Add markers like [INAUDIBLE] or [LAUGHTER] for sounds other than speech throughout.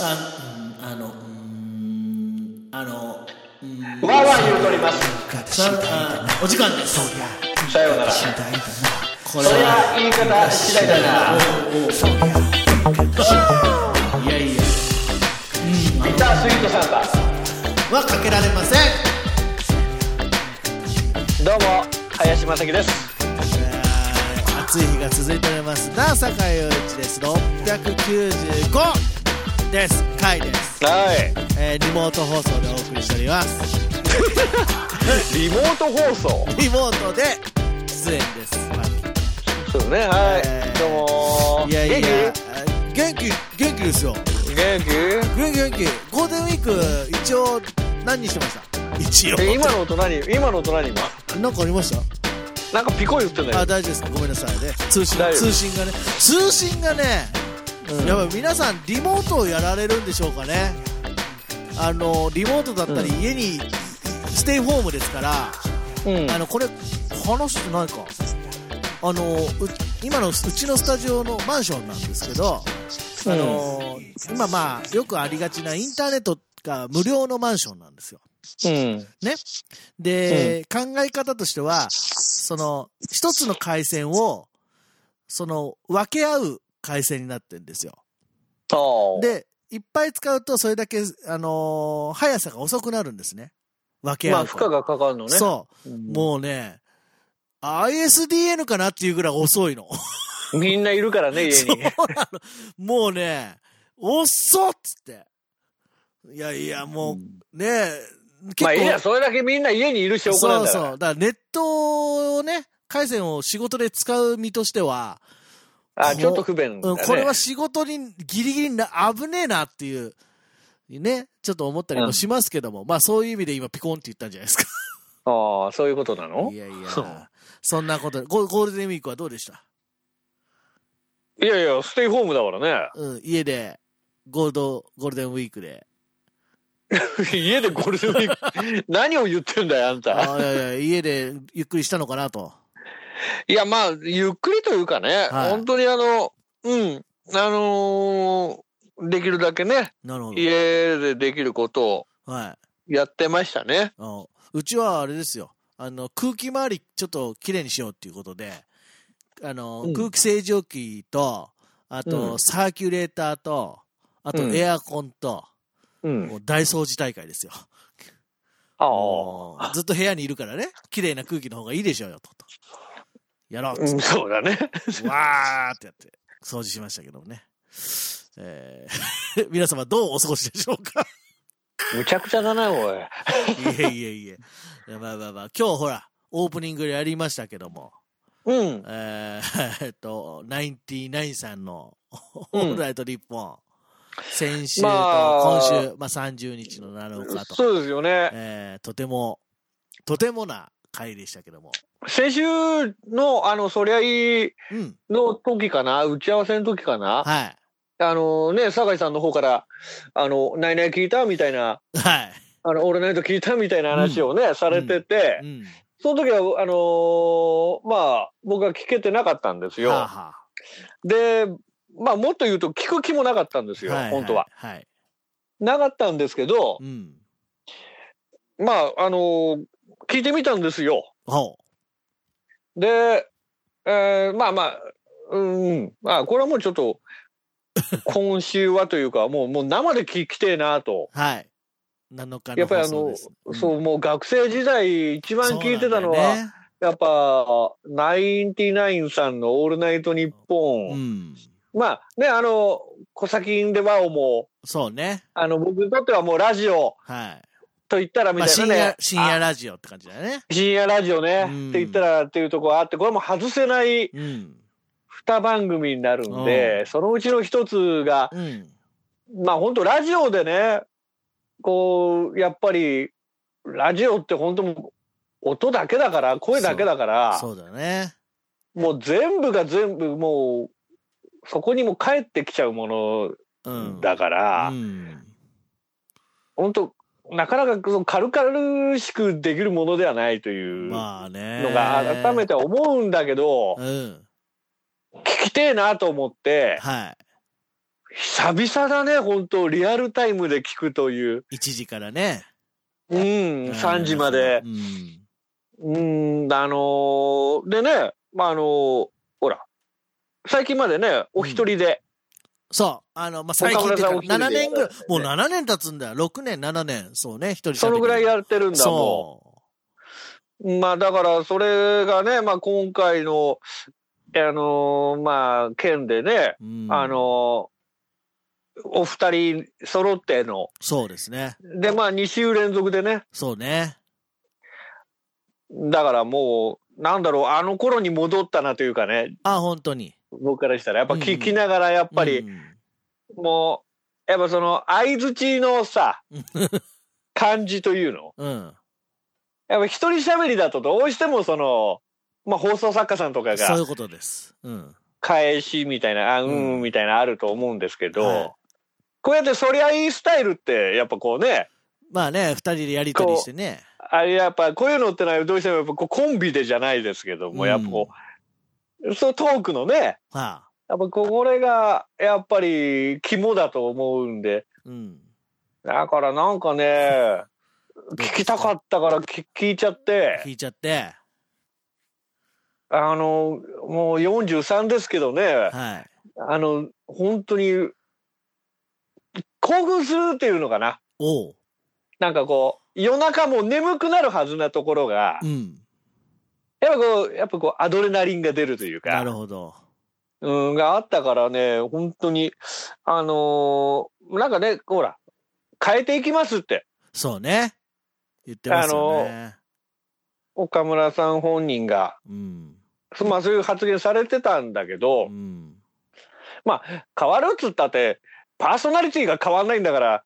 あうんあのうんあのうん。わーわー言うとります。さあお時間です。さようなら。これはゃ言い方次第だな。いやいや。ギタースイートサンバはかけられません。どうも林正樹です。えー暑い日が続いております。な坂井陽一です。695です。回です、はい。えーリモート放送でお送りしております。[LAUGHS] リモート放送？リモートで出演です。そうですね。はい、えーどうもいやいや元元気元気ですよ。気元気？元気元気。ゴールデンウィーク一応何にしてました？一応。え今の音何？今の音何今？なんかありました？なんかピコ言ってんだよ。あ大丈夫ですか？ごめんなさいね。通信大丈夫通信がね通信がね、やっぱり皆さんリモートをやられるんでしょうかね。あのリモートだったりう家にステイホームですから、うん。あのこれ話してないかあのう今のうちのスタジオのマンションなんですけど、あの今まあよくありがちなインターネットが無料のマンションなんですよ。うん。ね。で、考え方としては、その、一つの回線を、その、分け合う回線になってるんですよ。で、いっぱい使うと、それだけ、あのー速さが遅くなるんですね。分けまあ合うと。負荷がかかるのねそう。うんもうね、ISDN かなっていうぐらい遅いの。みんないるからね [LAUGHS] 家そうになの。もうね、遅っつって。いやいや、もう、ね、結まあいいやそれだけみんな家にいる証拠なんだそうそう。だからネットをね、回線を仕事で使う身としては、あちょっと不便だね。うんこれは仕事にギリギリな危ねえなっていう、ね、ちょっと思ったりもしますけども、まあそういう意味で今ピコンって言ったんじゃないですか。ああそういうことなの？いやいや、[LAUGHS] そんなことゴ、ゴールデンウィークはどうでした？いやいやステイホームだからね。うん、家で、ゴールド、ゴールデンウィークで。[LAUGHS] 家でゴールデンウィーク？[LAUGHS] 何を言ってんだよあんた。あいやいや、家でゆっくりしたのかなと。[LAUGHS] いやまあゆっくりというかね、はい本当にあのうんあのーできるだけねなるほど。家でできることをはい。やってましたねあうちはあれですよ。あの、空気回りちょっときれいにしようっていうことで、あの、うん空気清浄機と、あと、うんサーキュレーターと、あとうんエアコンと、うんもう大掃除大会ですよ。ずっと部屋にいるからね、綺麗な空気の方がいいでしょうよ、と。とやろうっあ、うん、そうだね。[LAUGHS] わーってやって、掃除しましたけどもね。えー [LAUGHS] 皆様どうお過ごしでしょうか？むちゃくちゃだなおい。いえいえいえ。いやまあまあまあ、今日ほら、オープニングでやりましたけども、うん。えー [LAUGHS] えっと、ナインティナインさんの、オうん。ールライト日本、先週とまあ。今週、まあ30日の7日と、そうですよね。えーとても、とてもな回でしたけども、先週のあのそりゃいいうん、の時かな？打ち合わせの時かな？はい、あのね酒井さんの方から「あのナイナイ聞いた?」みたいな。はい、「あの俺ナイト聞いた?」みたいな話をね、されてて、うん、その時はあのーまあ僕は聞けてなかったんですよ。はあはでまあもっと言うと聞く気もなかったんですよ、あい本当は。。はい、はい。なかったんですけど、うん、まああのー聞いてみたんですよ。ほで、えーまあまあ、うん、うんまあこれはもうちょっと、[LAUGHS] 今週はというか、もうもう生で聞きてえなと。う、はい。7日のやっぱりあの、放送ですそう、もう学生時代一番聞いてたのは、ねやっぱ、ナインティナインさんのオールナイトニッポン。うん、まあね、あの、小先でワオも、そうね、あの、僕にとってはもうラジオはい。と言ったらみまあ、深たいなね。夜、深夜あラジオって感じだよね。深夜ラジオね、うんって言ったらっていうところがあって、これも外せないうん。二番組になるんで、そのうちの一つが、うん。まあ本当ラジオでね、こう、やっぱり、ラジオって本当音だけだから、声だけだから、そうだね。もう全部が全部もう、そこにも帰ってきちゃうものうん。だから、うん。本当なかなかその軽々しくできるものではないというの。が改めて思うんだけど、うん。聞きてえなと思って、はい。久々だね、本当リアルタイムで聞くという。1時からね。うん、3時までう。ん。うん、あのーでね、まあ、あのーほら、最近までね、お一人で、そう。あの、まあ、最近っていうか、岡村さんお一人で7年ぐらい、もうね7年経つんだよ。6年、7年。そうね、一人そのぐらいやってるんだもそん。まあ、だから、それがね、まあ、今回の、あのーまあ、件でね、う。うんあ、のーお二人揃っての、そうですね。で、まあ、2週連続でね、そうね。だからもう、なんだろう、あの頃に戻ったなというかね、あ、本当に。僕からしたら、やっぱうん聞きながら、やっぱり、うんもう、やっぱその、相づちのさ、感じというの。うん。やっぱ一人喋りだとどうしてもその、まあ放送作家さんとかがそういうことです。うん。返しみたいな、あ、ううんん、みたいなあると思うんですけど、はいこうやってそりゃいいスタイルって、やっぱこうね、まあね、二人でやりとりしてね。あれやっぱこういうのってのはどうしてもやっぱこうコンビでじゃないですけども、うんやっぱこう、そうトークのね、はあ。やっぱこれがやっぱり肝だと思うんで、うん。だからなんかね、[LAUGHS] 聞きたかったから聞聞いちゃって、聞いちゃって。あの、もう43ですけどね、はい。あの、本当に、興奮するっていうのかな。おう。なんかこう、夜中も眠くなるはずなところがう、ん。やっぱこう、やっぱこう、アドレナリンが出るというなるか、ほど。うん、があったからね、本当に、あのーなんかね、ほら、変えていきますって、そうね。言ってますよね。岡村さん本人が、うん。まあそういう発言されてたんだけどう、ん。変わるっつったって、パーソナリティが変わんないんだから、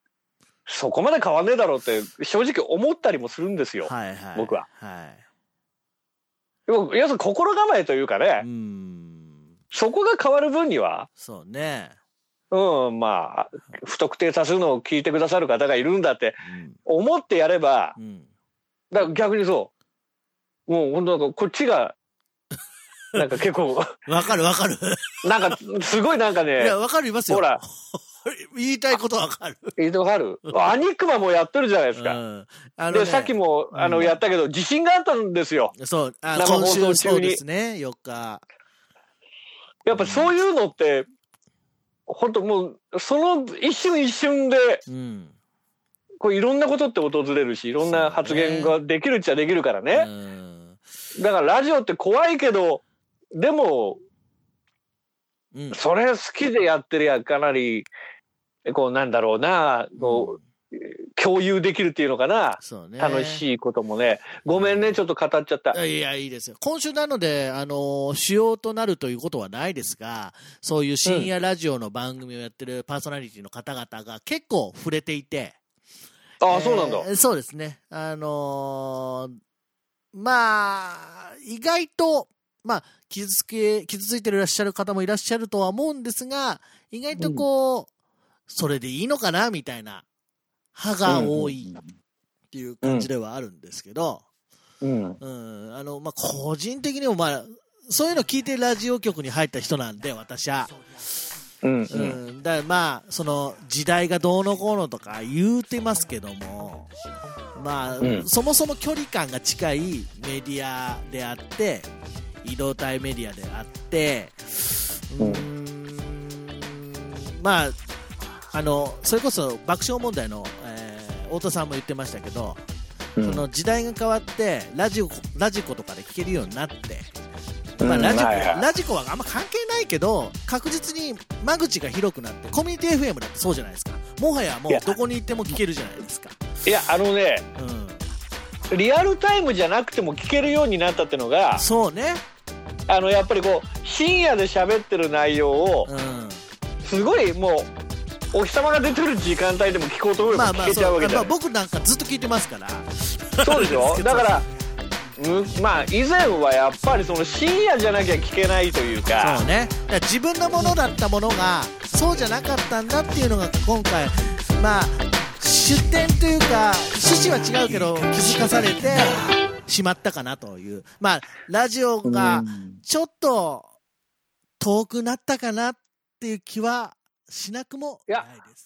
そこまで変わんねえだろうって、正直思ったりもするんですよ。はいはい。僕は。は要要するに心構えというかね、い。うん。そこが変わる分には、そうね。うん、まあ、不特定多数のを聞いてくださる方がいるんだって思ってやれば、うん。うん。だから逆にそう、もう本当なんかこっちが、なんか結構、[LAUGHS] わかるわかる。なんかすごいなんかいねや、、わかりますよ。ほら、[LAUGHS] 言いたいことわかる？伊藤春、アニクマもやってるじゃないですか。うん。ねで、さっきも、あの、うんやったけど、自信があったんですよ。そう、あ生放今送中に週そうですね、4日。やっぱそういうのって、本当もう、その一瞬一瞬で、うん。こういろんなことって訪れるし、いろんな発言ができるっちゃできるからうね。ん。だからラジオって怖いけど、でも、うん。それ好きでやってりゃかなり、こうなんだろうな、こう、共有できるっていうのかな。ね。楽しいこともね。ごめんね、ちょっと語っちゃった。いや、いいですよ。今週なので、あの、主要となるということはないですが、そういう深夜ラジオの番組をやってるパーソナリティの方々が結構触れていて、ああ、そうなんだ。えーそうですね。あのーまあ、意外と、まあ、傷つけ、傷ついていらっしゃる方もいらっしゃるとは思うんですが、意外とこう、それでいいのかな？みたいな派が多いっていう感じではあるんですけど、うん。うん、あの、まあ、個人的にもまあ、そういうの聞いてラジオ局に入った人なんで、私は。うん。ううん。ん、だからまあ、その時代がどうのこうのとか言うてますけども、まあ、うんそもそも距離感が近いメディアであって、移動体メディアであって、うーん、まあ、あの、それこそ爆笑問題の、えー太田さんも言ってましたけど、うんその時代が変わって、ラジオ、ラジコとかで聞けるようになって、うんまあ、ラジコ、はいはいラジコはあんま関係ないけど、確実に間口が広くなって、コミュニティ FM だってそうじゃないですか。もはやもいうやどこに行っても聞けるじゃないですか。いや、あのね、うん。リアルタイムじゃなくても聞けるようになったってのが、そうね。あの、やっぱりこう、深夜で喋ってる内容を、うん。すごいもう、お日様が出てる時間帯でも聞こうと思えばまあまあ、聞けちゃそううまあわけじゃない。僕なんかずっと聞いてますから。そうでしょ？だから、[LAUGHS] むまあ、以前はやっぱりその深夜じゃなきゃ聞けないというか、そうね。自分のものだったものが、そうじゃなかったんだっていうのが今回、まあ、出典というか、趣旨は違うけど、気づかされてしまったかなという。まあ、ラジオがちょっと遠くなったかなっていう気はしなくもないです。俺